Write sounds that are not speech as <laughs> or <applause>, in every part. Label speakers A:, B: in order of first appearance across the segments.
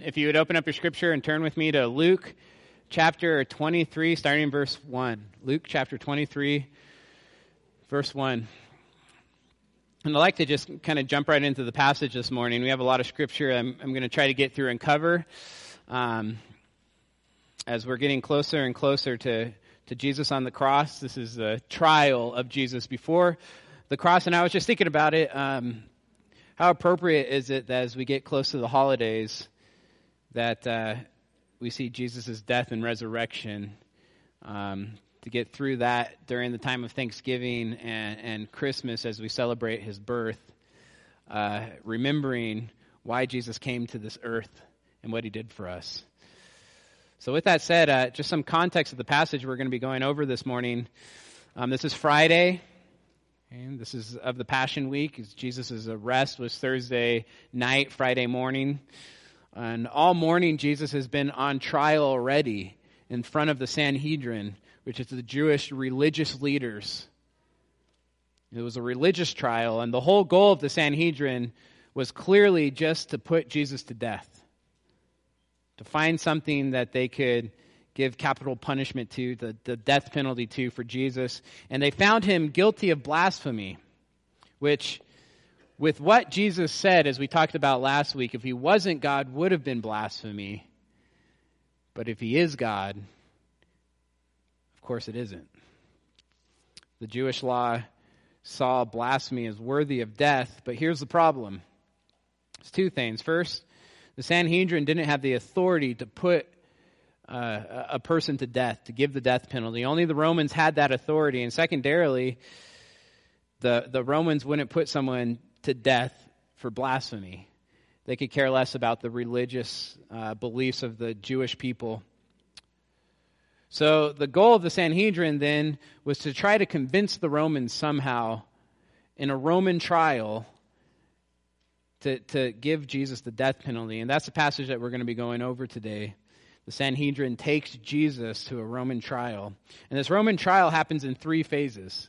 A: If you would open up your scripture and turn with me to Luke chapter 23, starting in verse 1. Luke chapter 23, verse 1. And I'd like to just kind of jump right into the passage this morning. We have a lot of scripture I'm, I'm going to try to get through and cover um, as we're getting closer and closer to, to Jesus on the cross. This is the trial of Jesus before the cross. And I was just thinking about it. Um, how appropriate is it that as we get close to the holidays, that uh, we see Jesus' death and resurrection. Um, to get through that during the time of Thanksgiving and, and Christmas as we celebrate his birth, uh, remembering why Jesus came to this earth and what he did for us. So, with that said, uh, just some context of the passage we're going to be going over this morning. Um, this is Friday. And this is of the Passion Week. Jesus' arrest was Thursday night, Friday morning. And all morning, Jesus has been on trial already in front of the Sanhedrin, which is the Jewish religious leaders. It was a religious trial, and the whole goal of the Sanhedrin was clearly just to put Jesus to death, to find something that they could give capital punishment to, the, the death penalty to for Jesus. And they found him guilty of blasphemy, which with what Jesus said, as we talked about last week, if he wasn't God, would have been blasphemy. But if he is God, of course it isn't. The Jewish law saw blasphemy as worthy of death, but here's the problem. It's two things. First, the Sanhedrin didn't have the authority to put uh, a person to death, to give the death penalty. Only the Romans had that authority. And secondarily, the, the Romans wouldn't put someone to death for blasphemy. They could care less about the religious uh, beliefs of the Jewish people. So the goal of the Sanhedrin then was to try to convince the Romans somehow in a Roman trial to, to give Jesus the death penalty. And that's the passage that we're going to be going over today. The Sanhedrin takes Jesus to a Roman trial. And this Roman trial happens in three phases.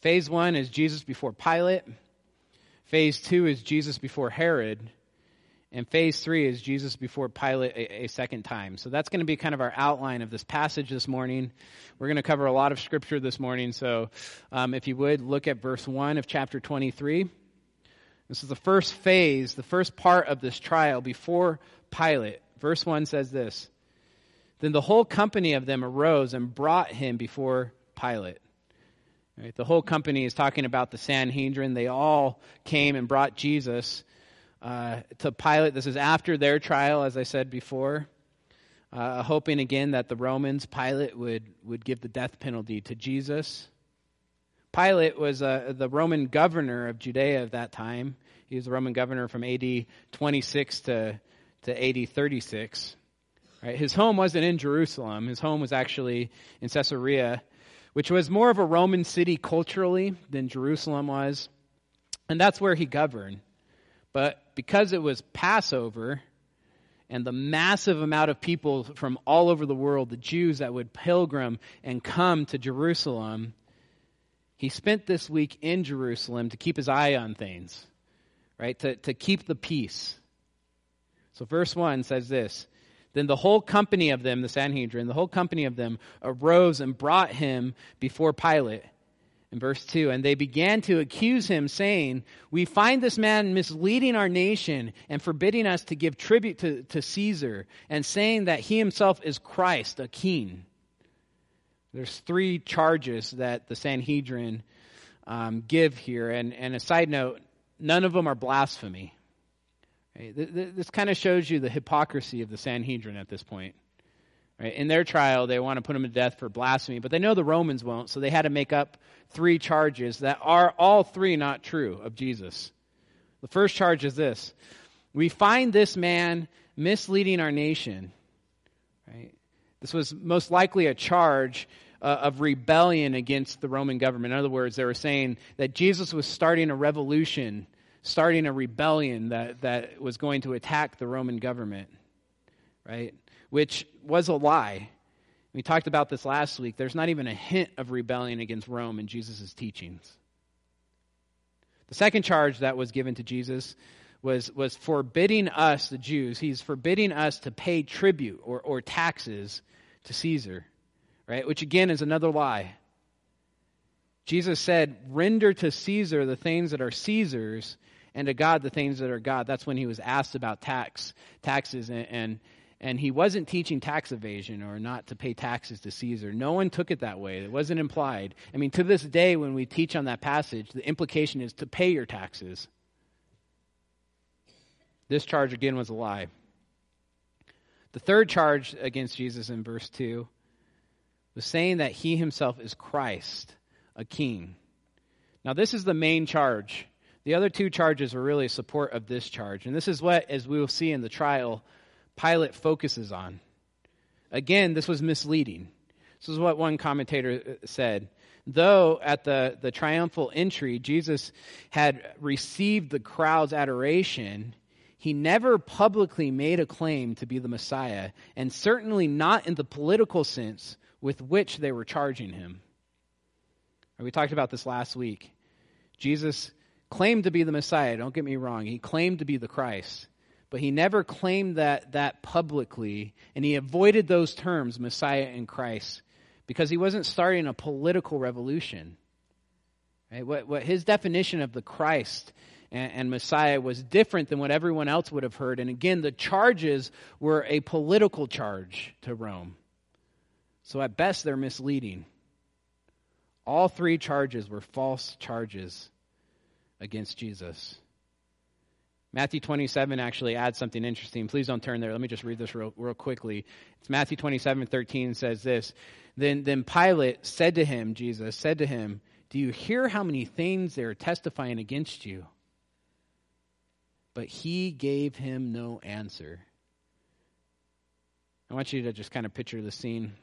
A: Phase one is Jesus before Pilate. Phase two is Jesus before Herod. And phase three is Jesus before Pilate a, a second time. So that's going to be kind of our outline of this passage this morning. We're going to cover a lot of scripture this morning. So um, if you would, look at verse 1 of chapter 23. This is the first phase, the first part of this trial before Pilate. Verse 1 says this Then the whole company of them arose and brought him before Pilate. Right? The whole company is talking about the Sanhedrin. They all came and brought Jesus uh, to Pilate. This is after their trial, as I said before, uh, hoping again that the Romans, Pilate, would, would give the death penalty to Jesus. Pilate was uh, the Roman governor of Judea at that time. He was the Roman governor from AD 26 to, to AD 36. Right? His home wasn't in Jerusalem. His home was actually in Caesarea which was more of a Roman city culturally than Jerusalem was. And that's where he governed. But because it was Passover and the massive amount of people from all over the world, the Jews that would pilgrim and come to Jerusalem, he spent this week in Jerusalem to keep his eye on things, right? To, to keep the peace. So, verse 1 says this then the whole company of them, the Sanhedrin, the whole company of them arose and brought him before Pilate. In verse 2, and they began to accuse him, saying, We find this man misleading our nation and forbidding us to give tribute to, to Caesar, and saying that he himself is Christ, a king. There's three charges that the Sanhedrin um, give here. And, and a side note, none of them are blasphemy. This kind of shows you the hypocrisy of the Sanhedrin at this point. Right? In their trial, they want to put him to death for blasphemy, but they know the Romans won't, so they had to make up three charges that are all three not true of Jesus. The first charge is this We find this man misleading our nation. Right? This was most likely a charge uh, of rebellion against the Roman government. In other words, they were saying that Jesus was starting a revolution starting a rebellion that, that was going to attack the Roman government, right? Which was a lie. We talked about this last week. There's not even a hint of rebellion against Rome in Jesus' teachings. The second charge that was given to Jesus was, was forbidding us, the Jews, he's forbidding us to pay tribute or, or taxes to Caesar, right? Which again is another lie. Jesus said, Render to Caesar the things that are Caesar's, and to God the things that are God. That's when he was asked about tax, taxes, and, and, and he wasn't teaching tax evasion or not to pay taxes to Caesar. No one took it that way. It wasn't implied. I mean, to this day, when we teach on that passage, the implication is to pay your taxes. This charge again was a lie. The third charge against Jesus in verse 2 was saying that he himself is Christ, a king. Now, this is the main charge. The other two charges were really support of this charge. And this is what, as we will see in the trial, Pilate focuses on. Again, this was misleading. This is what one commentator uh, said. Though at the, the triumphal entry, Jesus had received the crowd's adoration, he never publicly made a claim to be the Messiah, and certainly not in the political sense with which they were charging him. We talked about this last week. Jesus claimed to be the Messiah, don't get me wrong. He claimed to be the Christ, but he never claimed that, that publicly, and he avoided those terms, Messiah and Christ, because he wasn't starting a political revolution. Right? What, what his definition of the Christ and, and Messiah was different than what everyone else would have heard. And again, the charges were a political charge to Rome. So at best, they're misleading. All three charges were false charges against Jesus. Matthew 27 actually adds something interesting. Please don't turn there. Let me just read this real, real quickly. It's Matthew 27 13 says this. Then, then Pilate said to him, Jesus said to him, Do you hear how many things they are testifying against you? but he gave him no answer. I want you to just kind of picture the scene.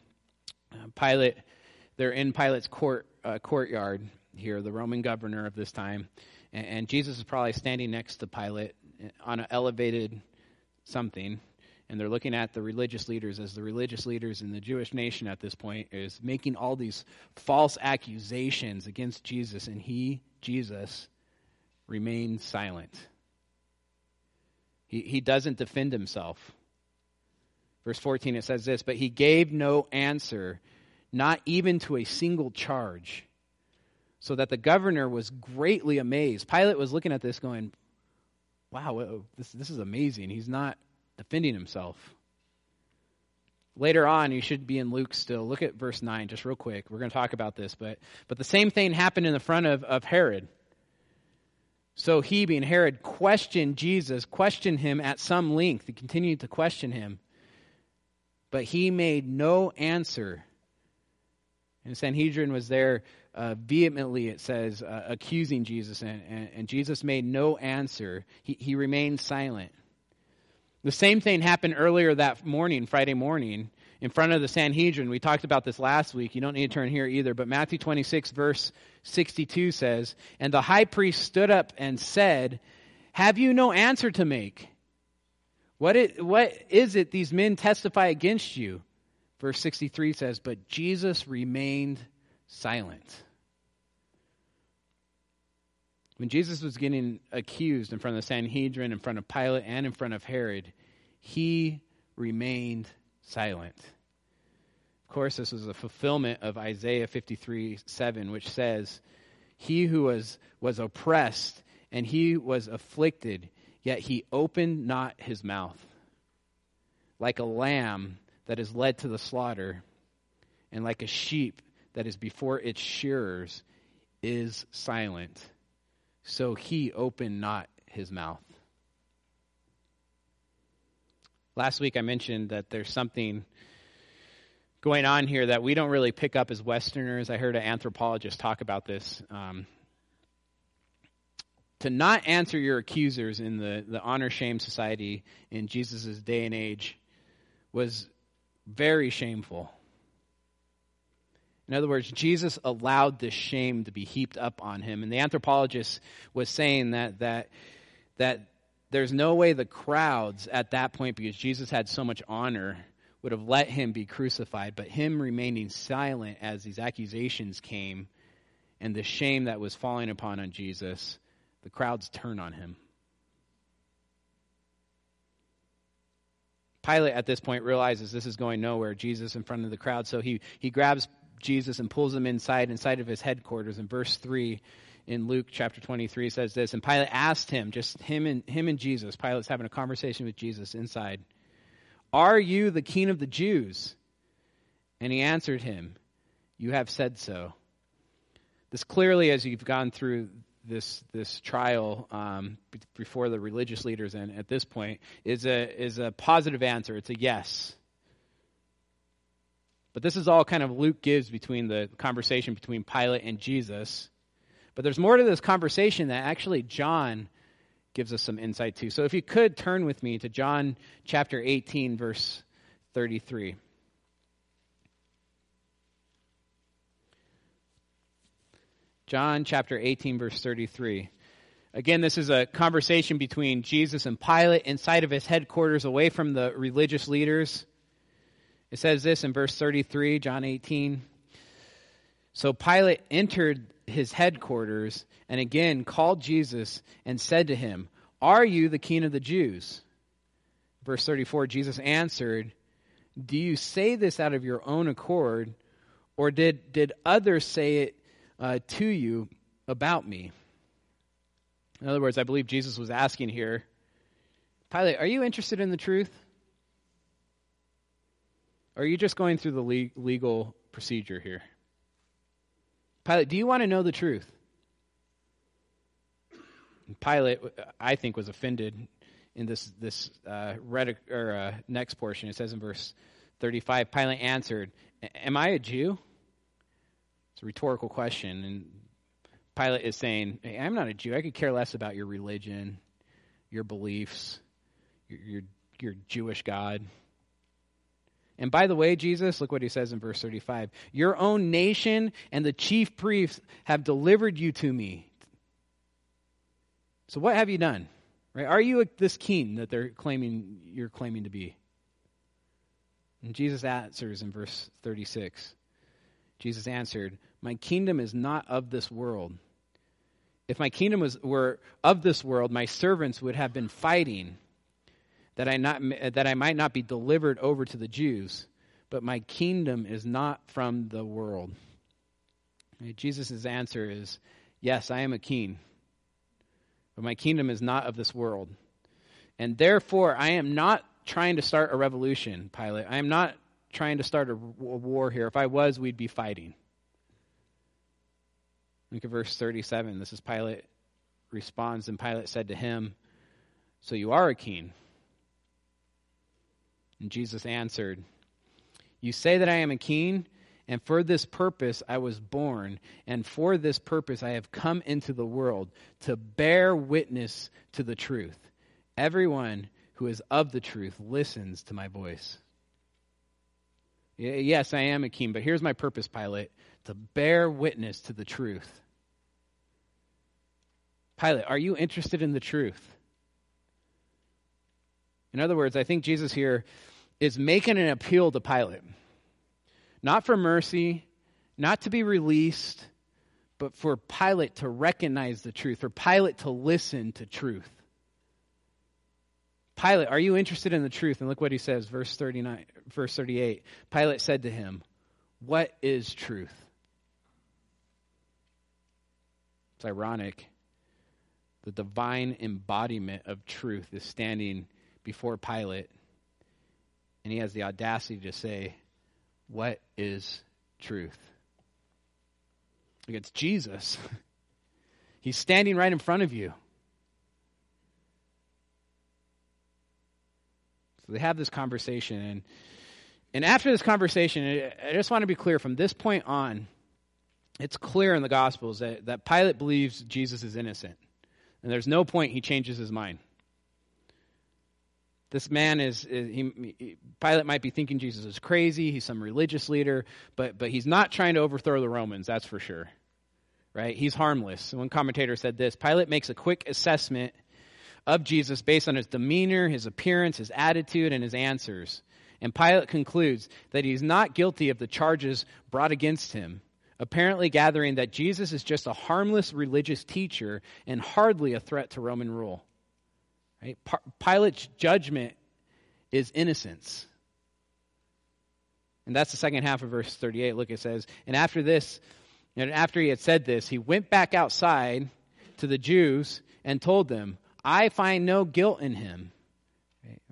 A: Uh, Pilate, they're in Pilate's court uh, courtyard here, the Roman governor of this time, and, and, Jesus is probably standing next to Pilate on an elevated something, and they're looking at the religious leaders as the religious leaders in the Jewish nation at this point is making all these false accusations against Jesus, and he, Jesus, remains silent. He, he doesn't defend himself. Verse 14, it says this But he gave no answer, not even to a single charge, so that the governor was greatly amazed. Pilate was looking at this going, Wow, this, this is amazing. He's not defending himself. Later on, you should be in Luke still. Look at verse 9, just real quick. We're going to talk about this. But, but the same thing happened in the front of, of Herod. So he, being Herod, questioned Jesus, questioned him at some length. He continued to question him. But he made no answer. And Sanhedrin was there uh, vehemently, it says, uh, accusing Jesus, and, and, and, Jesus made no answer. He, he remained silent. The same thing happened earlier that morning, Friday morning, in front of the Sanhedrin. We talked about this last week. You don't need to turn here either. But Matthew 26, verse 62 says, And the high priest stood up and said, Have you no answer to make? What, it, what is it these men testify against you? Verse 63 says, But Jesus remained silent. When Jesus was getting accused in front of the Sanhedrin, in front of Pilate, and in front of Herod, he remained silent. Of course, this was a fulfillment of Isaiah 53 7, which says, He who was, was oppressed and he was afflicted, yet he opened not his mouth. Like a lamb that is led to the slaughter, and like a sheep that is before its shearers is silent, so he opened not his mouth. Last week I mentioned that there's something going on here that we don't really pick up as Westerners. I heard an anthropologist talk about this. Um, to not answer your accusers in the, the honor shame society in Jesus' day and age was very shameful. In other words, Jesus allowed this shame to be heaped up on him. And the anthropologist was saying that, that, that there's no way the crowds at that point, because Jesus had so much honor, would have let him be crucified. But him remaining silent as these accusations came and the shame that was falling upon on Jesus, the crowds turn on him. Pilate at this point realizes this is going nowhere, Jesus in front of the crowd. So he, he grabs Jesus and pulls him inside, inside of his headquarters. In verse 3 in Luke chapter 23 says this, and Pilate asked him, just him and, him and Jesus, Pilate's having a conversation with Jesus inside, Are you the king of the Jews? And he answered him, You have said so. This clearly, as you've gone through this this trial um, before the religious leaders, and at this point, is a is a positive answer. It's a yes. But this is all kind of Luke gives between the conversation between Pilate and Jesus. But there's more to this conversation that actually John gives us some insight to. So if you could turn with me to John chapter 18, verse 33. John chapter 18, verse 33. Again, this is a conversation between Jesus and Pilate inside of his headquarters, away from the religious leaders. It says this in verse 33, John 18. So Pilate entered his headquarters and again called Jesus and said to him, Are you the king of the Jews? Verse 34, Jesus answered, Do you say this out of your own accord, or did, did others say it uh, to you about me? In other words, I believe Jesus was asking here, Pilate, are you interested in the truth? Or are you just going through the legal procedure here? Pilate, do you want to know the truth? And Pilate, I think, was offended in this this uh, or uh, next portion. It says in verse thirty-five, Pilate answered, "Am I a Jew?" It's a rhetorical question, and Pilate is saying, hey, "I'm not a Jew. I could care less about your religion, your beliefs, your your, your Jewish God." And by the way, Jesus, look what he says in verse 35 Your own nation and the chief priests have delivered you to me. So what have you done? Right? Are you this king that they're claiming you're claiming to be? And Jesus answers in verse 36. Jesus answered, My kingdom is not of this world. If my kingdom was, were of this world, my servants would have been fighting that I, not, that I might not be delivered over to the Jews, but my kingdom is not from the world. Jesus' answer is, Yes, I am a king, but my kingdom is not of this world. And therefore, I am not trying to start a revolution, Pilate. I am not trying to start a war here. If I was, we'd be fighting. Look at verse 37. This is Pilate responds, and Pilate said to him, So you are a king. And Jesus answered, You say that I am a king, and for this purpose I was born, and for this purpose I have come into the world to bear witness to the truth. Everyone who is of the truth listens to my voice. Yes, I am a king, but here's my purpose, Pilate to bear witness to the truth. Pilate, are you interested in the truth? In other words, I think Jesus here is making an appeal to Pilate. Not for mercy, not to be released, but for Pilate to recognize the truth, for Pilate to listen to truth. Pilate, are you interested in the truth? And look what he says, verse 39, verse 38. Pilate said to him, What is truth? It's ironic. The divine embodiment of truth is standing before Pilate and he has the audacity to say, What is truth? Like it's Jesus. <laughs> He's standing right in front of you. So they have this conversation, and and after this conversation, I just want to be clear from this point on, it's clear in the Gospels that, that Pilate believes Jesus is innocent. And there's no point he changes his mind. This man is, is he, Pilate might be thinking Jesus is crazy. He's some religious leader, but but he's not trying to overthrow the Romans. That's for sure, right? He's harmless. One commentator said this: Pilate makes a quick assessment of Jesus based on his demeanor, his appearance, his attitude, and his answers. And Pilate concludes that he's not guilty of the charges brought against him, apparently gathering that Jesus is just a harmless religious teacher and hardly a threat to Roman rule. Right? Pilate's judgment is innocence. And that's the second half of verse 38. Look, it says, And after this, and after he had said this, he went back outside to the Jews and told them, I find no guilt in him.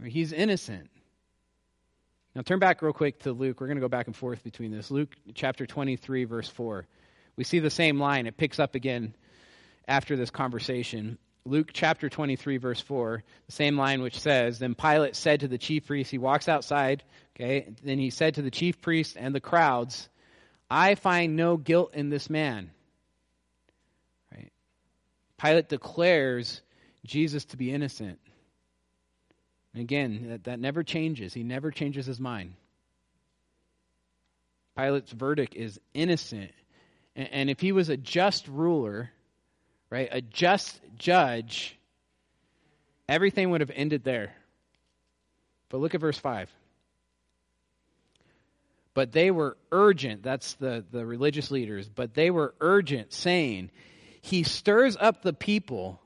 A: He's innocent. Now turn back real quick to Luke. We're going to go back and forth between this. Luke chapter 23, verse 4. We see the same line. It picks up again after this conversation. Luke chapter 23, verse 4, the same line which says, Then Pilate said to the chief priests, he walks outside, okay, then he said to the chief priests and the crowds, I find no guilt in this man. Right? Pilate declares Jesus to be innocent. And again, that, that never changes. He never changes his mind. Pilate's verdict is innocent. And, and if he was a just ruler, right, a just judge, everything would have ended there. But look at verse 5. But they were urgent, that's the, the religious leaders, but they were urgent, saying, He stirs up the people,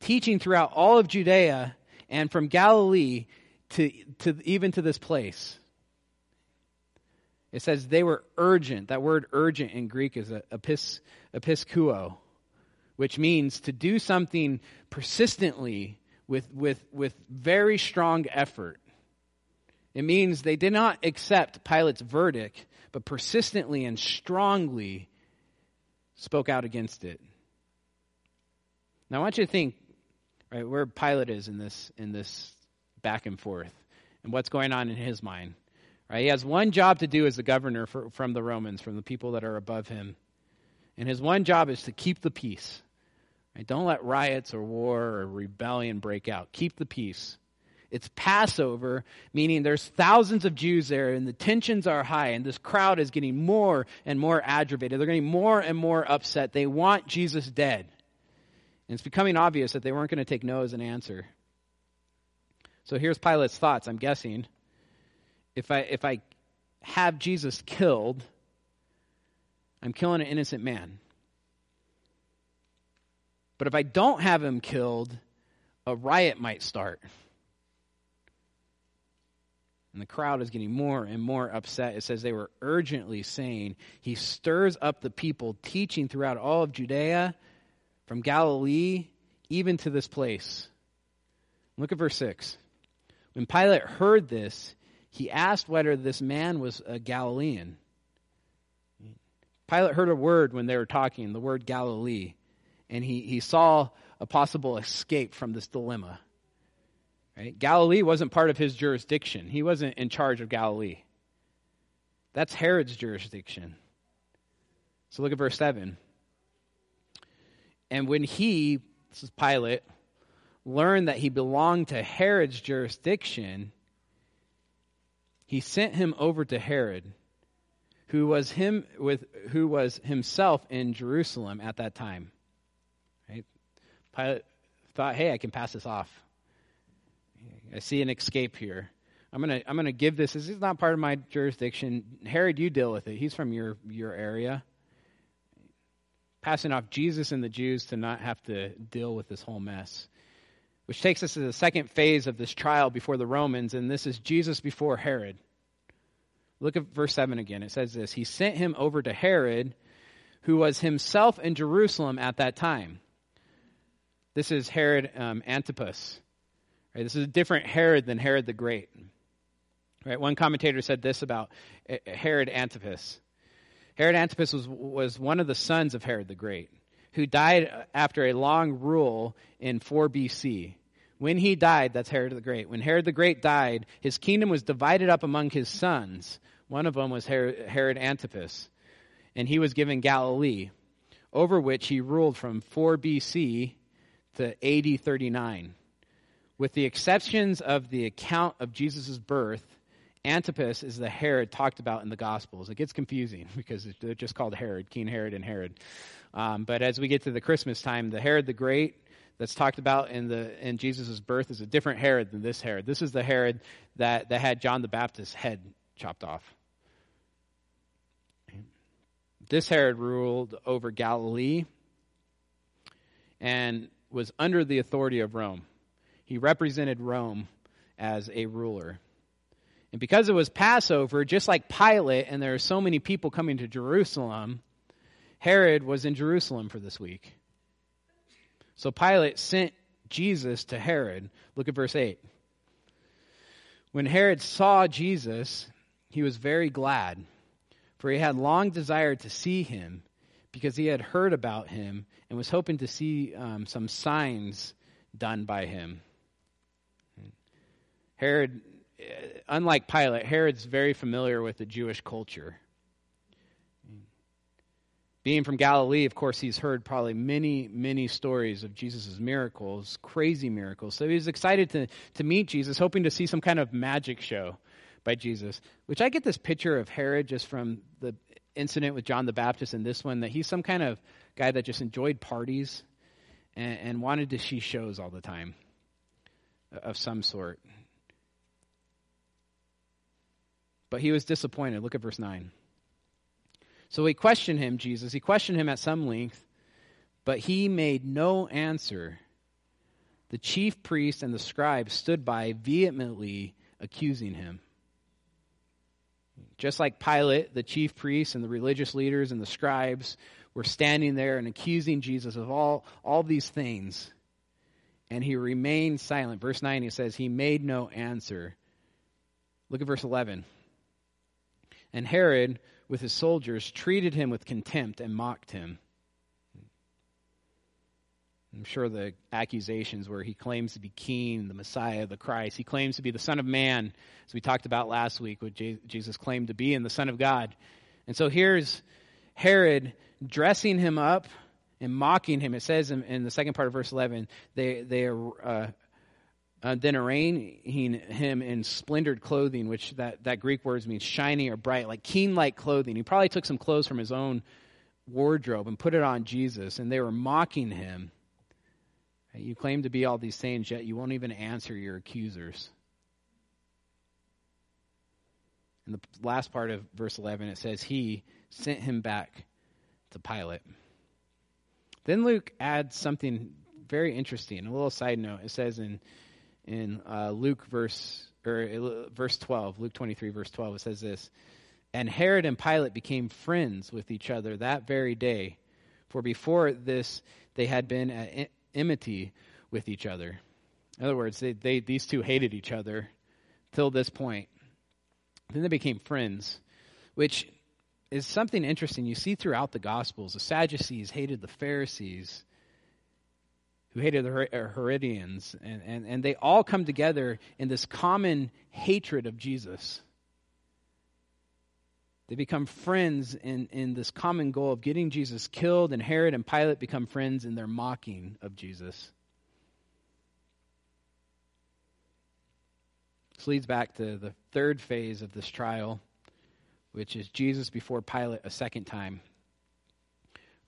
A: teaching throughout all of Judea and from Galilee to, to even to this place. It says they were urgent. That word urgent in Greek is epis, episkuo, which means to do something persistently with, with, with very strong effort. It means they did not accept Pilate's verdict, but persistently and strongly spoke out against it. Now, I want you to think right, where Pilate is in this in this back and forth, and what's going on in his mind. Right, he has one job to do as the governor for, from the Romans, from the people that are above him, and his one job is to keep the peace. Right? Don't let riots or war or rebellion break out. Keep the peace. It's Passover, meaning there's thousands of Jews there and the tensions are high and this crowd is getting more and more aggravated. They're getting more and more upset. They want Jesus dead. And it's becoming obvious that they weren't going to take no as an answer. So here's Pilate's thoughts, I'm guessing. If I, if I have Jesus killed, I'm killing an innocent man. But if I don't have him killed, a riot might start. And the crowd is getting more and more upset. It says they were urgently saying, He stirs up the people, teaching throughout all of Judea from Galilee even to this place. Look at verse 6. When Pilate heard this, he asked whether this man was a Galilean. Pilate heard a word when they were talking, the word Galilee, and he, he saw a possible escape from this dilemma. Right? Galilee wasn't part of his jurisdiction. He wasn't in charge of Galilee. That's Herod's jurisdiction. So look at verse 7. And when he, this is Pilate, learned that he belonged to Herod's jurisdiction, he sent him over to Herod, who was him with who was himself in Jerusalem at that time. Right? Pilate thought, "Hey, I can pass this off. I see an escape here. I'm gonna I'm gonna give this. This is not part of my jurisdiction. Herod, you deal with it. He's from your your area." passing off Jesus and the Jews to not have to deal with this whole mess. Which takes us to the second phase of this trial before the Romans, and this is Jesus before Herod. Look at verse 7 again. It says this He sent him over to Herod, who was himself in Jerusalem at that time. This is Herod um, Antipas. Right, this is a different Herod than Herod the Great. Right, one commentator said this about eh, Herod Antipas. Herod Antipas was, was one of the sons of Herod the Great, who died after a long rule in 4 BC. When he died, that's Herod the Great. When Herod the Great died, his kingdom was divided up among his sons. One of them was Herod Antipas, and he was given Galilee, over which he ruled from 4 BC to AD 39. With the exceptions of the account of Jesus' birth, Antipas is the Herod talked about in the Gospels. It gets confusing <laughs> because they're just called Herod, King Herod and Herod. Um, but as we get to the Christmas time, the Herod the Great that's talked about in the in Jesus' birth is a different Herod than this Herod. This is the Herod that, that had John the Baptist's head chopped off. This Herod ruled over Galilee and was under the authority of Rome. He represented Rome as a ruler. And because it was Passover, just like Pilate, and there are so many people coming to Jerusalem, Herod was in Jerusalem for this week. So Pilate sent Jesus to Herod. Look at verse 8. When Herod saw Jesus, he was very glad, for he had long desired to see him, because he had heard about him and was hoping to see um, some signs done by him. Herod, uh, unlike Pilate, Herod's very familiar with the Jewish culture. Being from Galilee, of course, he's heard probably many, many stories of Jesus' miracles, crazy miracles. So he was excited to, to meet Jesus, hoping to see some kind of magic show by Jesus. Which I get this picture of Herod just from the incident with John the Baptist and this one, that he's some kind of guy that just enjoyed parties and, and wanted to see shows all the time of some sort. But he was disappointed. Look at verse 9. So he questioned him, Jesus. He questioned him at some length, but he made no answer. The chief priest and the scribes stood by, vehemently accusing him. Just like Pilate, the chief priests and the religious leaders and the scribes were standing there and accusing Jesus of all, all these things. And he remained silent. Verse 9, he says, He made no answer. Look at verse 11. And Herod with his soldiers treated him with contempt and mocked him. I'm sure the accusations where he claims to be king, the Messiah, the Christ. He claims to be the Son of Man, as we talked about last week, what Jesus claimed to be, and the Son of God. And so here's Herod dressing him up and mocking him. It says in, in the second part of verse 11, they, they are uh, uh, then arraying him in splendored clothing, which that, that Greek word means shiny or bright, like keen like clothing. He probably took some clothes from his own wardrobe and put it on Jesus, and they were mocking him. You claim to be all these things, yet you won't even answer your accusers. In the last part of verse 11, it says, He sent him back to Pilate. Then Luke adds something very interesting. A little side note. It says in in uh, Luke verse or uh, verse 12, Luke 23 verse 12 it says this, and Herod and Pilate became friends with each other that very day, for before this they had been at enmity with each other. In other words, they, they these two hated each other till this point. Then they became friends, which is something interesting you see throughout the Gospels. The Sadducees hated the Pharisees who hated the uh, Herodians, and, and, and they all come together in this common hatred of Jesus. They become friends in, in this common goal of getting Jesus killed, and Herod and Pilate become friends in their mocking of Jesus. This leads back to the third phase of this trial, which is Jesus before Pilate a second time.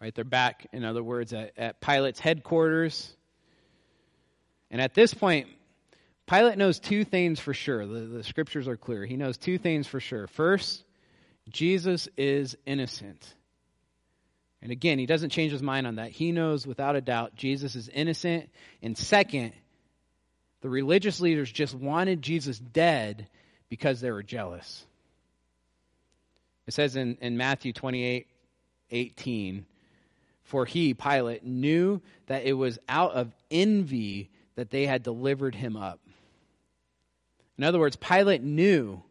A: Right, they're back, in other words, at, at Pilate's headquarters. And at this point, Pilate knows two things for sure. The, the scriptures are clear. He knows two things for sure. First, Jesus is innocent. And again, he doesn't change his mind on that. He knows without a doubt Jesus is innocent. And second, the religious leaders just wanted Jesus dead because they were jealous. It says in, in Matthew 28 18, for he, Pilate, knew that it was out of envy that they had delivered him up. In other words, Pilate knew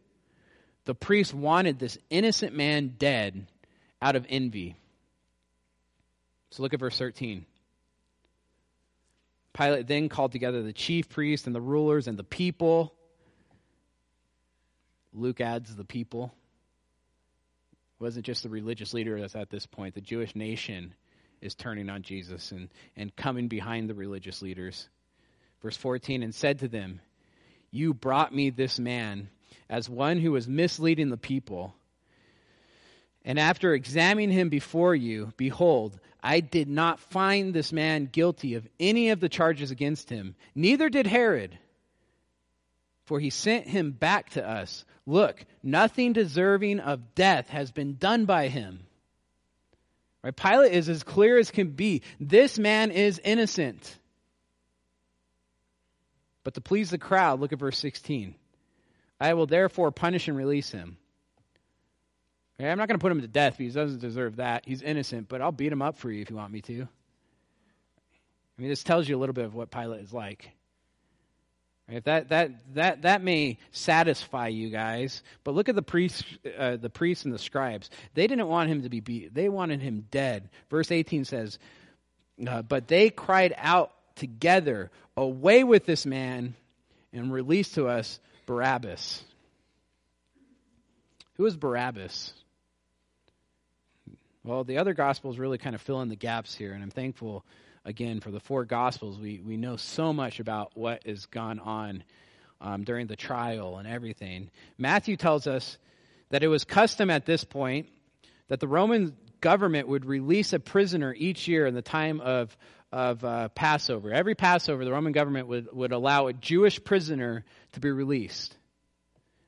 A: the priest wanted this innocent man dead out of envy. So look at verse 13. Pilate then called together the chief priests and the rulers and the people. Luke adds the people wasn't just the religious leader that's at this point. The Jewish nation is turning on Jesus and, and coming behind the religious leaders. Verse 14, and said to them, You brought me this man as one who was misleading the people. And after examining him before you, behold, I did not find this man guilty of any of the charges against him, neither did Herod. For he sent him back to us Look, nothing deserving of death has been done by him. Right? Pilate is as clear as can be. This man is innocent. But to please the crowd, look at verse 16. I will therefore punish and release him. Okay, I'm not going to put him to death because he doesn't deserve that. He's innocent, but I'll beat him up for you if you want me to. I mean, this tells you a little bit of what Pilate is like. Right? That, that, that, that may satisfy you guys, but look at the priests, uh, the priests and the scribes. They didn't want him to be beat. They wanted him dead. Verse 18 says, uh, But they cried out together, Away with this man, and release to us Barabbas. Who is Barabbas? Well, the other gospels really kind of fill in the gaps here, and I'm thankful again, for the four Gospels, we, we know so much about what has gone on um, during the trial and everything. Matthew tells us that it was custom at this point that the Roman government would release a prisoner each year in the time of, of uh, Passover. Every Passover, the Roman government would, would allow a Jewish prisoner to be released.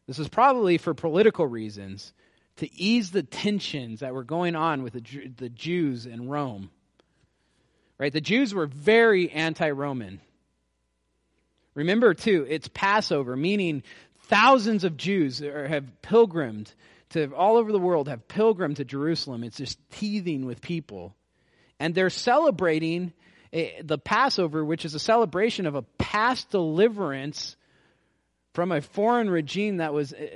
A: This was probably for political reasons to ease the tensions that were going on with the, the Jews in Rome. Right? The Jews were very anti Roman. Remember, too, it's Passover, meaning thousands of Jews have pilgrimed to all over the world, have pilgrimed to Jerusalem. It's just teething with people. And they're celebrating the Passover, which is a celebration of a past deliverance from a foreign regime that was eh,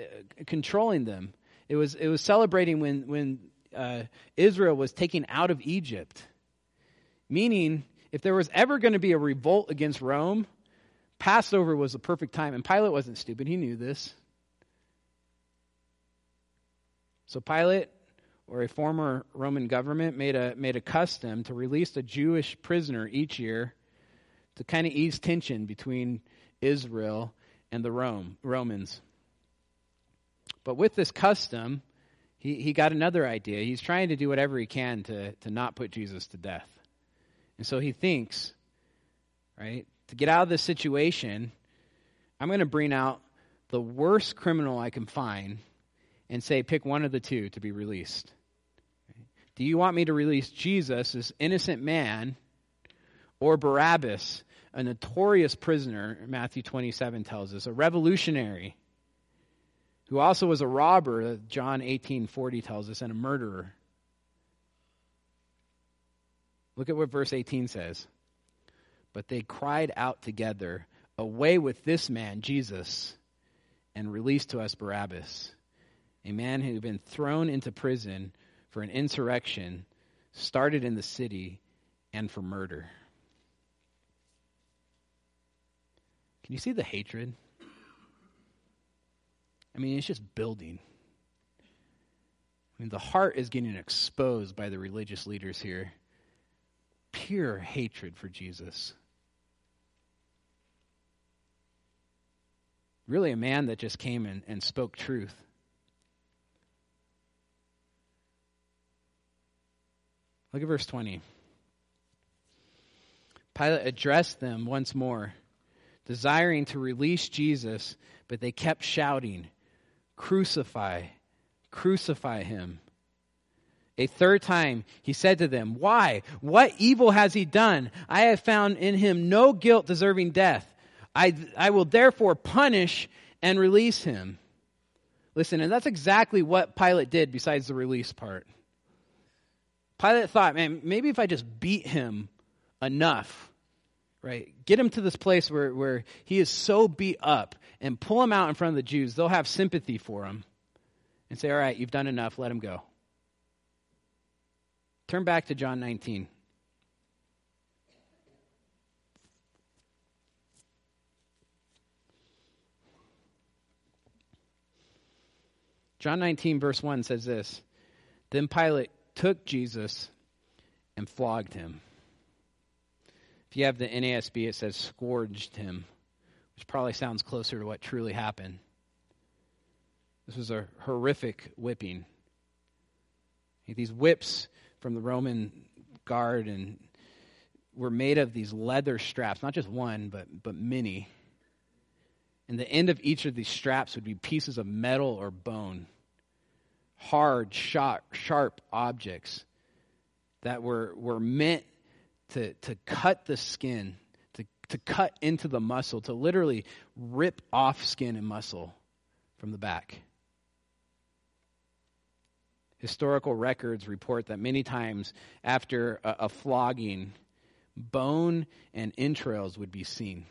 A: controlling them. It was, it was celebrating when, when uh, Israel was taken out of Egypt. Meaning, if there was ever going to be a revolt against Rome, Passover was the perfect time. And Pilate wasn't stupid, he knew this. So Pilate, or a former Roman government, made a, made a custom to release a Jewish prisoner each year to kind of ease tension between Israel and the Rome, Romans. But with this custom, he, he got another idea. He's trying to do whatever he can to, to not put Jesus to death. And so he thinks, right, to get out of this situation, I'm going to bring out the worst criminal I can find and say, pick one of the two to be released. Do you want me to release Jesus, this innocent man, or Barabbas, a notorious prisoner, Matthew 27 tells us, a revolutionary, who also was a robber, John 18:40 tells us, and a murderer? Look at what verse 18 says. But they cried out together, Away with this man, Jesus, and release to us Barabbas, a man who had been thrown into prison for an insurrection started in the city and for murder. Can you see the hatred? I mean, it's just building. I mean, the heart is getting exposed by the religious leaders here pure hatred for Jesus. Really, a man that just came and, and spoke truth. Look at verse 20. Pilate addressed them once more, desiring to release Jesus, but they kept shouting, Crucify, crucify him. A third time he said to them, Why? What evil has he done? I have found in him no guilt deserving death. I, I will therefore punish and release him. Listen, and that's exactly what Pilate did besides the release part. Pilate thought, man, maybe if I just beat him enough, right, get him to this place where, where he is so beat up and pull him out in front of the Jews, they'll have sympathy for him and say, all right, you've done enough, let him go. Turn back to John 19. John 19, verse 1 says this Then Pilate took Jesus and flogged him. If you have the NASB, it says scourged him, which probably sounds closer to what truly happened. This was a horrific whipping. These whips from the Roman guard and were made of these leather straps, not just one, but, but many. And the end of each of these straps would be pieces of metal or bone, hard, sharp, objects that were, were meant to, to cut the skin, to, to cut into the muscle, to literally rip off skin and muscle from the back. Historical records report that many times after a, a flogging, bone and entrails would be seen.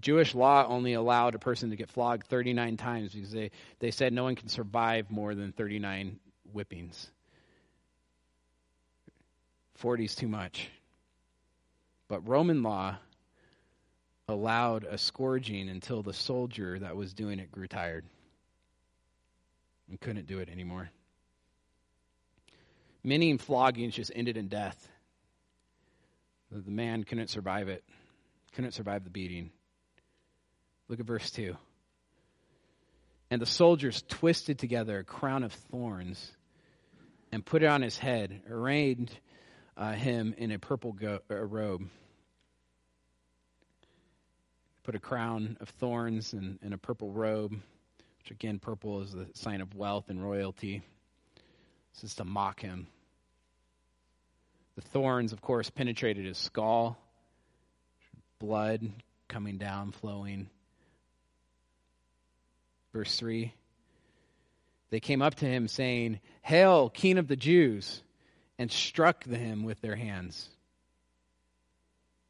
A: Jewish law only allowed a person to get flogged 39 times because they, they said no one can survive more than 39 whippings. 40 is too much. But Roman law allowed a scourging until the soldier that was doing it grew tired and couldn't do it anymore. Many floggings just ended in death. The man couldn't survive it, couldn't survive the beating. Look at verse 2. And the soldiers twisted together a crown of thorns and put it on his head, arrayed uh, him in a purple go- robe. Put a crown of thorns and, and a purple robe, which again, purple is the sign of wealth and royalty. This is to mock him. The thorns, of course, penetrated his skull, blood coming down, flowing. Verse 3 They came up to him, saying, Hail, King of the Jews, and struck him with their hands.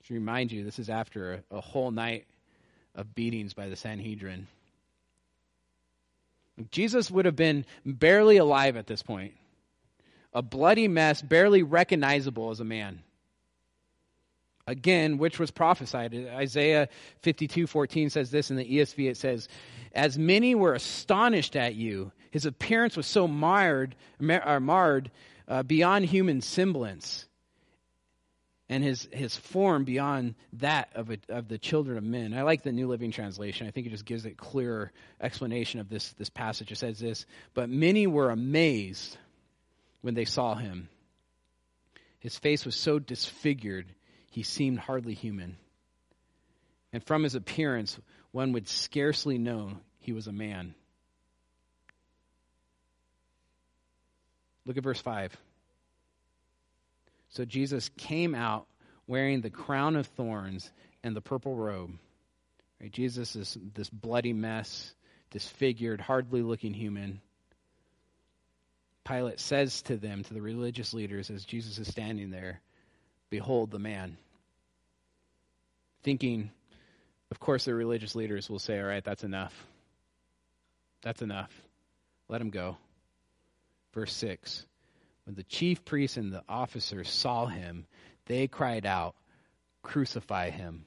A: To remind you, this is after a, a whole night of beatings by the Sanhedrin. Jesus would have been barely alive at this point, a bloody mess, barely recognizable as a man again, which was prophesied. Isaiah 52 14 says this in the ESV. It says, As many were astonished at you, his appearance was so marred, marred uh, beyond human semblance, and his, his form beyond that of, a, of the children of men. I like the New Living Translation. I think it just gives a clearer explanation of this, this passage. It says this But many were amazed when they saw him. His face was so disfigured he seemed hardly human. And from his appearance, one would scarcely know he was a man. Look at verse 5. So Jesus came out wearing the crown of thorns and the purple robe. Right? Jesus is this bloody mess, disfigured, hardly looking human. Pilate says to them, to the religious leaders, as Jesus is standing there, Behold the man. Thinking, of course, the religious leaders will say, All right, that's enough. That's enough. Let him go. Verse 6 When the chief priests and the officers saw him, they cried out, Crucify him!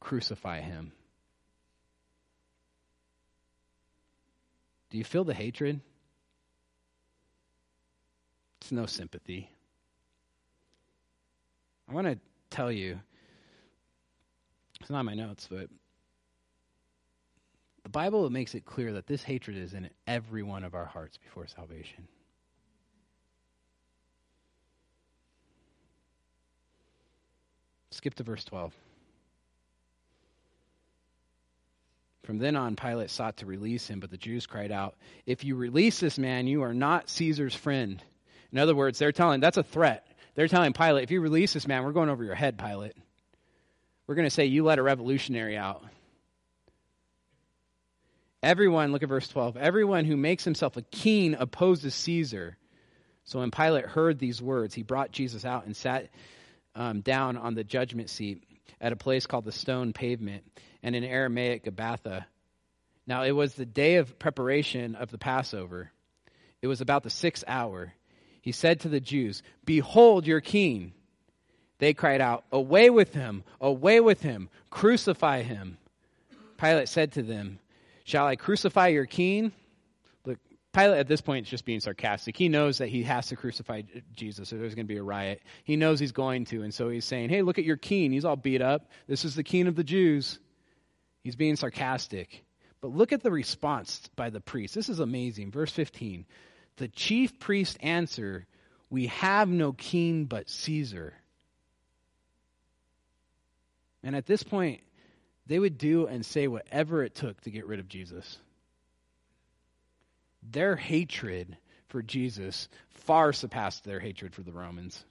A: Crucify him! Do you feel the hatred? It's no sympathy. I want to tell you, it's not my notes, but the Bible makes it clear that this hatred is in every one of our hearts before salvation. Skip to verse 12. From then on, Pilate sought to release him, but the Jews cried out, If you release this man, you are not Caesar's friend. In other words, they're telling, that's a threat. They're telling Pilate, if you release this man, we're going over your head, Pilate. We're going to say you let a revolutionary out. Everyone, look at verse 12. Everyone who makes himself a king opposes Caesar. So when Pilate heard these words, he brought Jesus out and sat um, down on the judgment seat at a place called the stone pavement, and in Aramaic, Gabbatha. Now it was the day of preparation of the Passover. It was about the sixth hour he said to the Jews, Behold your king. They cried out, Away with him! Away with him! Crucify him! Pilate said to them, Shall I crucify your king? Look, Pilate at this point is just being sarcastic. He knows that he has to crucify Jesus or there's going to be a riot. He knows he's going to, and so he's saying, Hey, look at your king. He's all beat up. This is the king of the Jews. He's being sarcastic. But look at the response by the priest. This is amazing. Verse 15. The chief priest answered, We have no king but Caesar. And at this point, they would do and say whatever it took to get rid of Jesus. Their hatred for Jesus far surpassed their hatred for the Romans.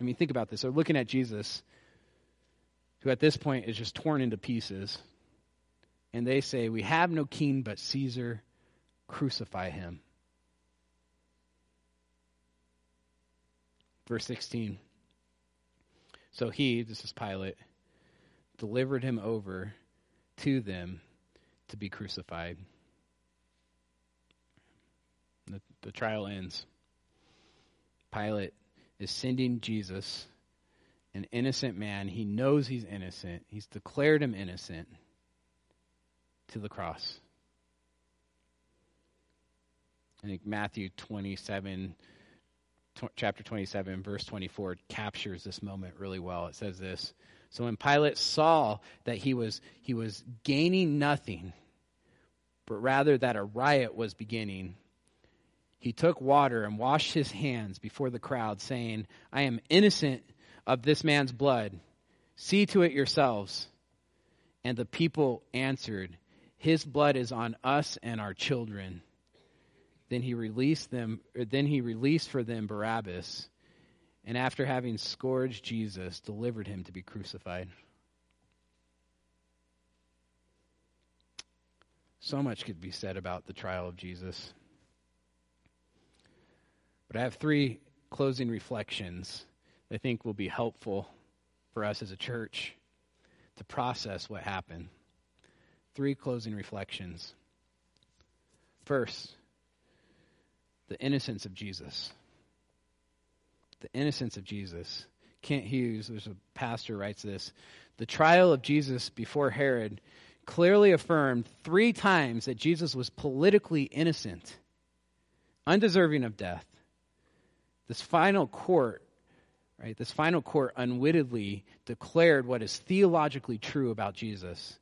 A: I mean, think about this. They're looking at Jesus who at this point is just torn into pieces. And they say, We have no king but Caesar, crucify him. Verse 16. So he, this is Pilate, delivered him over to them to be crucified. The, the trial ends. Pilate is sending Jesus, an innocent man. He knows he's innocent, he's declared him innocent, to the cross. I think Matthew 27, chapter 27, verse 24 captures this moment really well. It says this So when Pilate saw that he was, he was gaining nothing, but rather that a riot was beginning, he took water and washed his hands before the crowd, saying, I am innocent of this man's blood. See to it yourselves. And the people answered, His blood is on us and our children. Then he released them, then he released for them Barabbas, and after having scourged Jesus, delivered him to be crucified. So much could be said about the trial of Jesus. But I have three closing reflections that I think will be helpful for us as a church to process what happened. Three closing reflections. First, the innocence of Jesus. The innocence of Jesus. Kent Hughes, there's a pastor writes this. The trial of Jesus before Herod clearly affirmed three times that Jesus was politically innocent, undeserving of death. This final court, right, this final court unwittingly declared what is theologically true about Jesus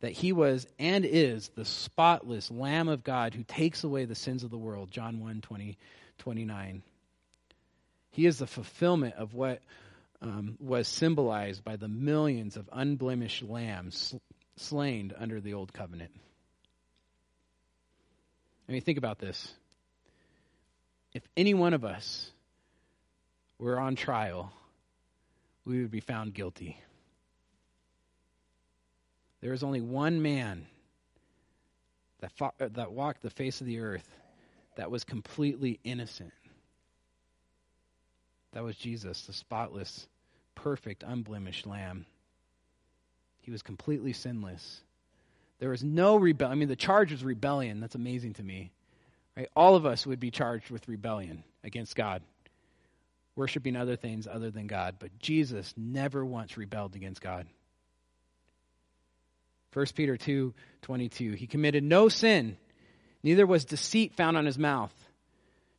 A: that he was and is the spotless Lamb of God who takes away the sins of the world. John 1 20, 29. He is the fulfillment of what um, was symbolized by the millions of unblemished lambs slain under the old covenant. I mean, think about this if any one of us were on trial, we would be found guilty. There is only one man that, fought, uh, that walked the face of the earth that was completely innocent. That was Jesus, the spotless, perfect, unblemished Lamb. He was completely sinless. There was no rebellion. I mean, the charge was rebellion. That's amazing to me. Right? All of us would be charged with rebellion against God, worshiping other things other than God. But Jesus never once rebelled against God. 1 Peter 2 22. He committed no sin, neither was deceit found on his mouth.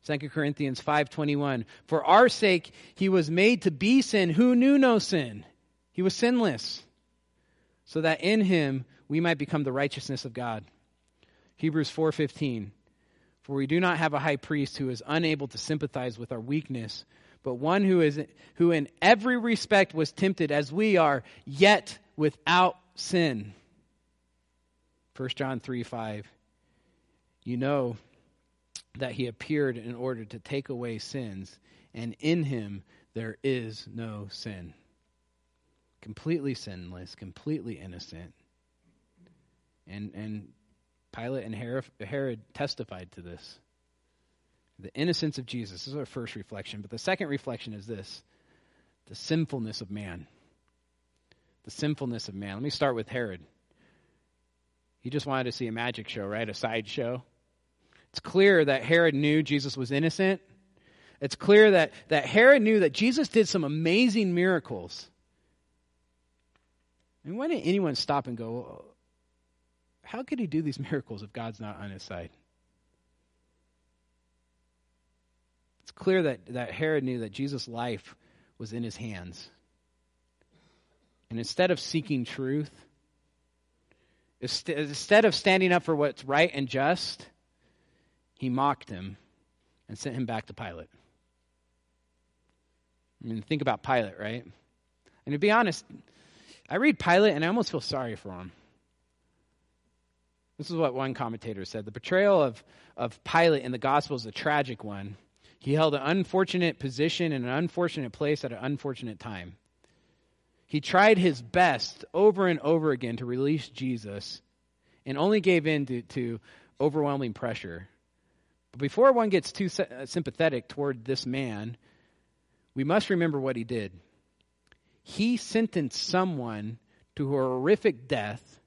A: 2 Corinthians 5:21 For our sake he was made to be sin who knew no sin he was sinless so that in him we might become the righteousness of God Hebrews 4:15 for we do not have a high priest who is unable to sympathize with our weakness, but one who is who in every respect was tempted as we are, yet without sin. 1 John 3 5. You know that he appeared in order to take away sins, and in him there is no sin. Completely sinless, completely innocent. And and Pilate and Herod testified to this. The innocence of Jesus. This is our first reflection. But the second reflection is this the sinfulness of man. The sinfulness of man. Let me start with Herod. He just wanted to see a magic show, right? A sideshow. It's clear that Herod knew Jesus was innocent. It's clear that, that Herod knew that Jesus did some amazing miracles. And why didn't anyone stop and go, how could he do these <laughs> miracles if God's not on his side? It's clear that, that Herod knew that Jesus' life was in his hands. And instead of seeking truth, instead of standing up for what's right and just, he mocked him and sent him back to Pilate. I mean, think about Pilate, right? And to be honest, I read Pilate and I almost feel sorry for him. This is what one commentator said. The portrayal of, of Pilate in the gospel is a tragic one. He held an unfortunate position in an unfortunate place at an unfortunate time. He tried his best over and over again to release Jesus and only gave in to, to overwhelming pressure. But before one gets too uh, sympathetic toward this man, we must remember what he did. He sentenced someone to horrific death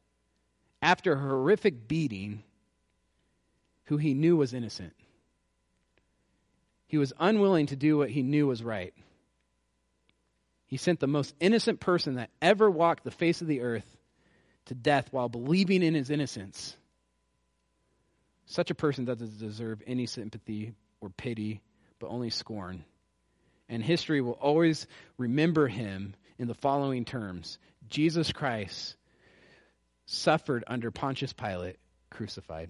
A: after a horrific beating who he knew was innocent. He was unwilling to do what he knew was right. He sent the most innocent person that ever walked the face of the earth to death while believing in his innocence. Such a person doesn't deserve any sympathy or pity, but only scorn. And history will always remember him in the following terms Jesus Christ suffered under Pontius Pilate, crucified.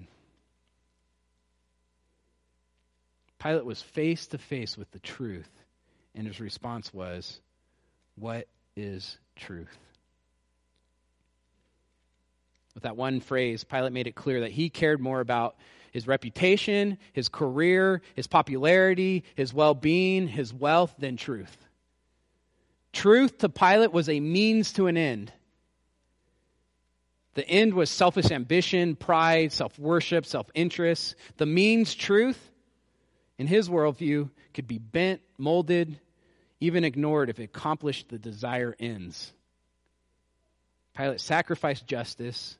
A: Pilate was face to face with the truth, and his response was, What is truth? With that one phrase, Pilate made it clear that he cared more about his reputation, his career, his popularity, his well being, his wealth than truth. Truth to Pilate was a means to an end. The end was selfish ambition, pride, self worship, self interest. The means, truth, in his worldview, could be bent, molded, even ignored if it accomplished the desired ends. Pilate sacrificed justice,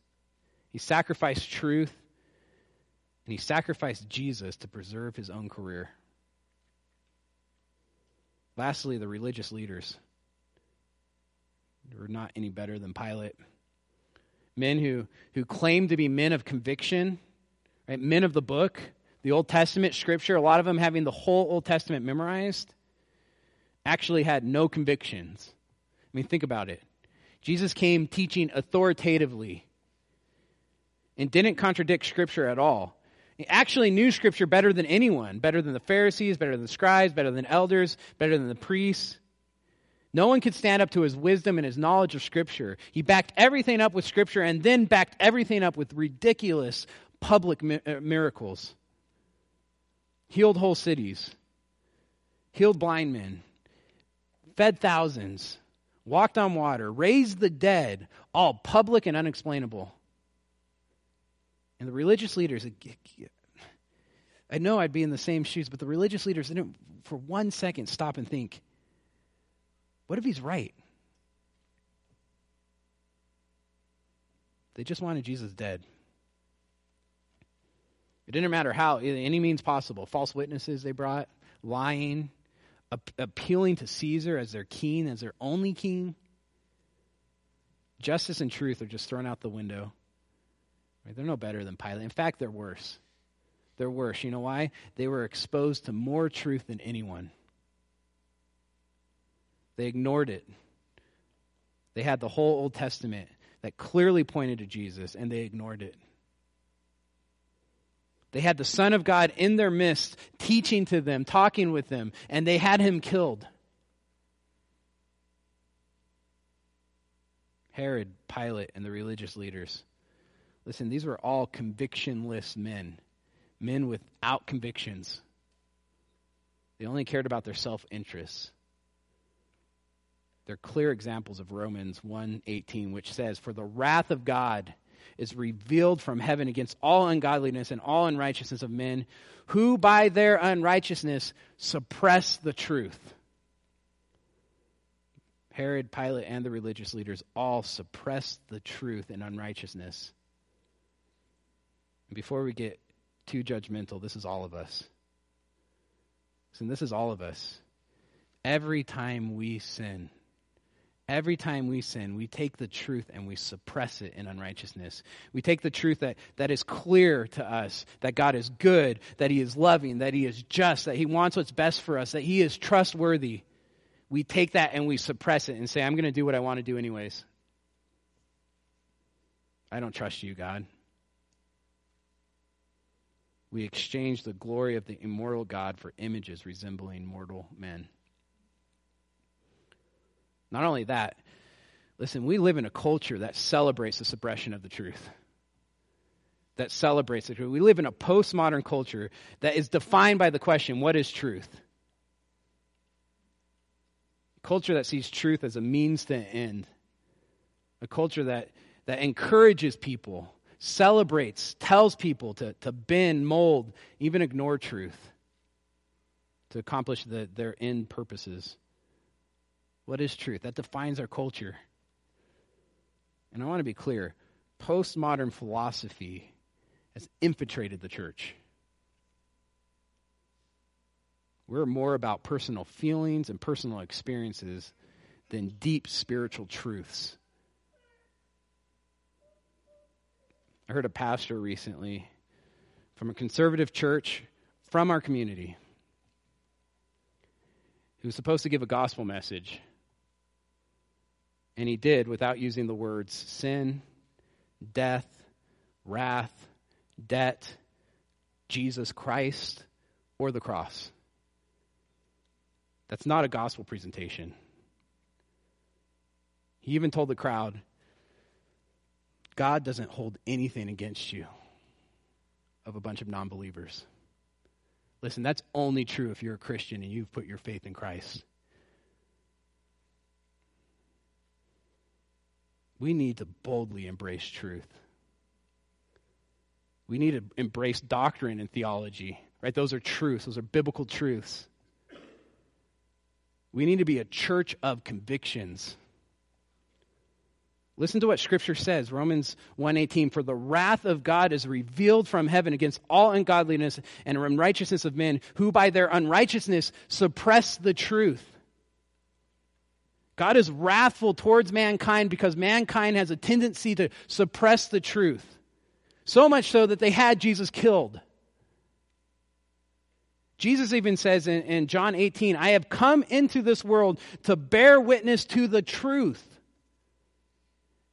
A: he sacrificed truth, and he sacrificed Jesus to preserve his own career. Lastly, the religious leaders were not any better than Pilate. Men who, who claimed to be men of conviction, right? men of the book, the Old Testament scripture, a lot of them having the whole Old Testament memorized, actually had no convictions. I mean, think about it. Jesus came teaching authoritatively and didn't contradict Scripture at all. He actually knew Scripture better than anyone, better than the Pharisees, better than the scribes, better than elders, better than the priests. No one could stand up to his wisdom and his knowledge of Scripture. He backed everything up with Scripture and then backed everything up with ridiculous public uh, miracles. Healed whole cities, healed blind men, fed thousands, walked on water, raised the dead, all public and unexplainable. And the religious leaders, I know I'd be in the same shoes, but the religious leaders didn't for one second stop and think, what if he's right? They just wanted Jesus dead. It didn't matter how, any means possible. False witnesses they brought, lying, appealing to Caesar as their king, as their only king. Justice and truth are just thrown out the window. Right? They're no better than Pilate. In fact, they're worse. They're worse. You know why? They were exposed to more truth than anyone. They ignored it. They had the whole Old Testament that clearly pointed to Jesus, and they ignored it. They had the Son of God in their midst, teaching to them, talking with them, and they had him killed. Herod, Pilate, and the religious leaders Listen, these were all convictionless men, men without convictions. They only cared about their self interests. They're clear examples of Romans 1:18 which says for the wrath of God is revealed from heaven against all ungodliness and all unrighteousness of men who by their unrighteousness suppress the truth. Herod, Pilate, and the religious leaders all suppressed the truth in unrighteousness. And before we get too judgmental, this is all of us. Listen, this is all of us. Every time we sin, every time we sin, we take the truth and we suppress it in unrighteousness. We take the truth that, that is clear to us that God is good, that He is loving, that He is just, that He wants what's best for us, that He is trustworthy. We take that and we suppress it and say, I'm going to do what I want to do anyways. I don't trust you, God we exchange the glory of the immortal God for images resembling mortal men. Not only that, listen, we live in a culture that celebrates the suppression of the truth. That celebrates the truth. We live in a postmodern culture that is defined by the question what is truth? A culture that sees truth as a means to an end, a culture that, that encourages people, celebrates, tells people to, to bend, mold, even ignore truth to accomplish the, their end purposes. What is truth? That defines our culture. And I want to be clear postmodern philosophy has infiltrated the church. We're more about personal feelings and personal experiences than deep spiritual truths. I heard a pastor recently from a conservative church from our community who was supposed to give a gospel message. And he did without using the words sin, death, wrath, debt, Jesus Christ, or the cross. That's not a gospel presentation. He even told the crowd, God doesn't hold anything against you of a bunch of non believers. Listen, that's only true if you're a Christian and you've put your faith in Christ. We need to boldly embrace truth. We need to embrace doctrine and theology, right? Those are truths, those are biblical truths. We need to be a church of convictions. Listen to what scripture says, Romans 1:18, for the wrath of God is revealed from heaven against all ungodliness and unrighteousness of men who by their unrighteousness suppress the truth. God is wrathful towards mankind because mankind has a tendency to suppress the truth. So much so that they had Jesus killed. Jesus even says in, in, John 18, I have come into this world to bear witness to the truth.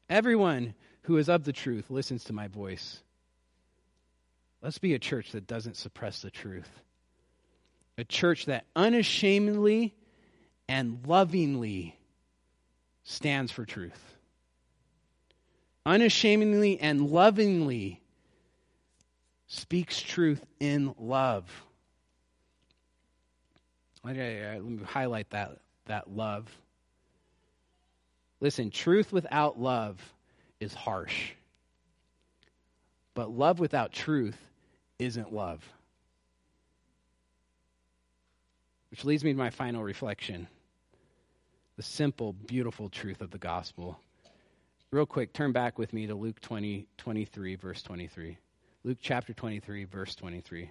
A: Everyone who is of the truth listens to my voice. Let's be a church that doesn't suppress the truth. A church that unashamedly and lovingly stands for truth. Unashamedly and lovingly speaks truth in love. Let me highlight that, that love. Listen, truth without love is harsh. But love without truth isn't love. Which leads me to my final reflection the simple, beautiful truth of the gospel. Real quick, turn back with me to Luke 20, 23, verse 23. Luke chapter 23, verse 23.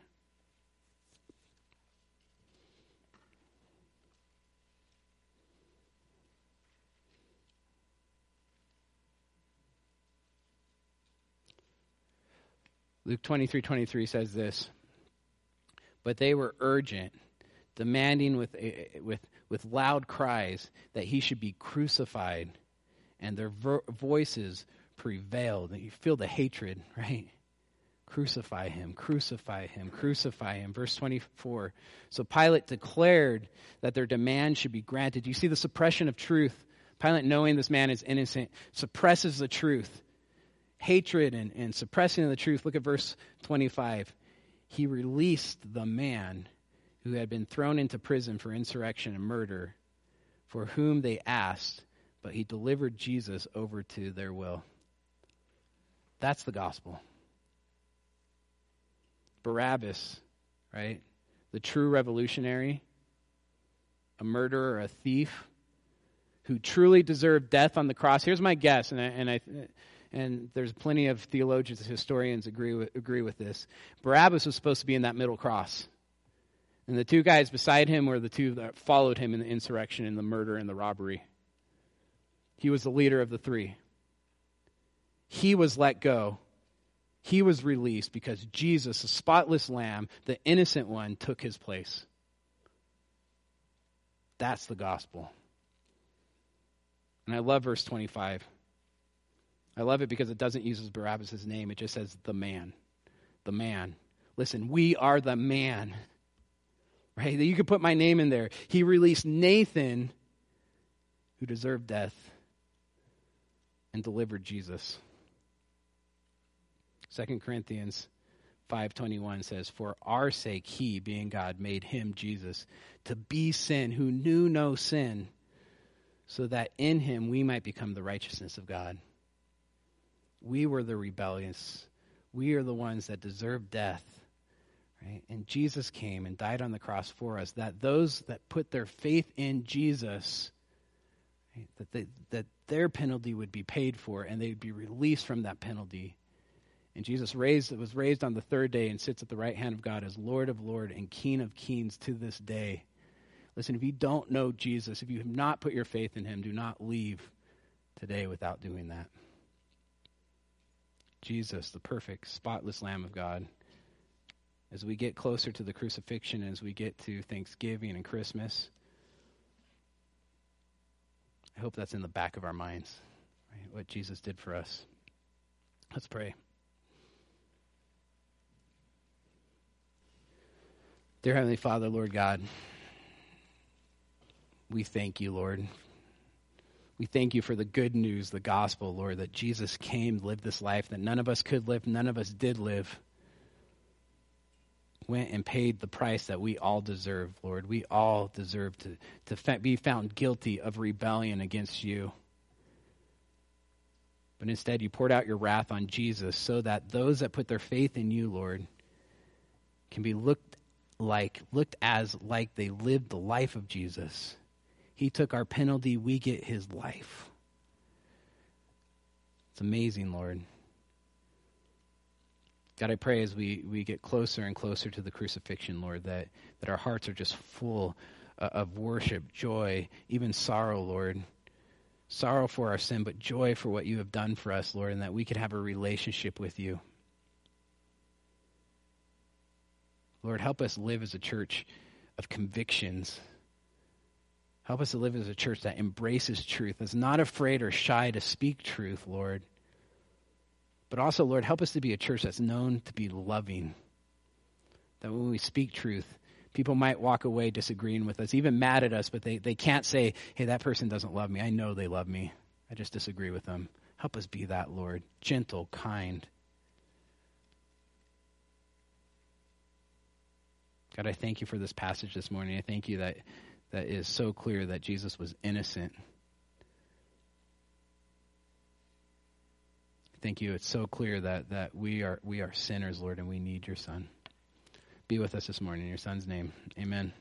A: Luke 23 23 says this But they were urgent, demanding with, eh, eh, with, with loud cries that he should be crucified, and their vo- voices prevailed. And you feel the hatred, <laughs> right? Crucify him, crucify him, crucify him. Verse 24. So Pilate declared that their demand should be granted. You see the suppression of truth. Pilate, knowing this man is innocent, suppresses the truth hatred and, and suppressing the truth. Look at verse 25. He released the man who had been thrown into prison for insurrection and murder, for whom they asked, but he delivered Jesus over to their will. That's the gospel. Barabbas, right? The true revolutionary, a murderer, a thief, who truly deserved death on the cross. Here's my guess, and I, and I and there's plenty of theologians and historians agree with, agree with this. Barabbas was supposed to be in that middle cross. And the two guys beside him were the two that followed him in the insurrection and the murder and the robbery. He was the leader of the three. He was let go. He was released because Jesus, the spotless lamb, the innocent one, took his place. That's the gospel. And I love verse 25. I love it because it doesn't use Barabbas' name, it just says the man. The man. Listen, we are the man. Right? That You could put my name in there. He released Nathan, who deserved death, and delivered Jesus. 2 Corinthians 5:21 says for our sake he being God made him Jesus to be sin who knew no sin so that in him we might become the righteousness of God. We were the rebellious. We are the ones that deserve death. Right? And Jesus came and died on the cross for us, that those that put their faith in Jesus, right, that, they, that their penalty would be paid for and they'd be released from that penalty. And Jesus raised, was raised on the third day and sits at the right hand of God as Lord of Lords and King of Kings to this day. Listen, if you don't know Jesus, if you have not put your faith in him, do not leave today without doing that. Jesus, the perfect, spotless Lamb of God. As we get closer to the crucifixion, as we get to Thanksgiving and Christmas, I hope that's in the back of our minds, right? what Jesus did for us. Let's pray. Dear Heavenly Father, Lord God, we thank you, Lord. We thank you for the good news, the gospel, Lord, that Jesus came, lived this life that none of us could live, none of us did live. Went and paid the price that we all deserve, Lord. We all deserve to, to be found guilty of rebellion against you. But instead, you poured out your wrath on Jesus so that those that put their faith in you, Lord, can be looked like, looked as like they lived the life of Jesus he took our penalty, we get his life. It's amazing, Lord. God, I pray as we, we get closer and closer to the crucifixion, Lord, that, that our hearts are just full uh, of worship, joy, even sorrow, Lord. Sorrow for our sin, but joy for what you have done for us, Lord, and that we could have a relationship with you. Lord, help us live as a church of convictions Help us to live as a church that embraces truth, is not afraid or shy to speak truth, Lord. But also, Lord, help us to be a church that's known to be loving. That when we speak truth, people might walk away disagreeing with us, even mad at us, but they, they can't say, hey, that person doesn't love me. I know they love me. I just disagree with them. Help us be that, Lord. Gentle, kind. God, I thank you for this passage this morning. I thank you that that is so clear that Jesus was innocent. Thank you. It's so clear that, that we are we are sinners, Lord, and we need your son. Be with us this morning in your son's name. Amen.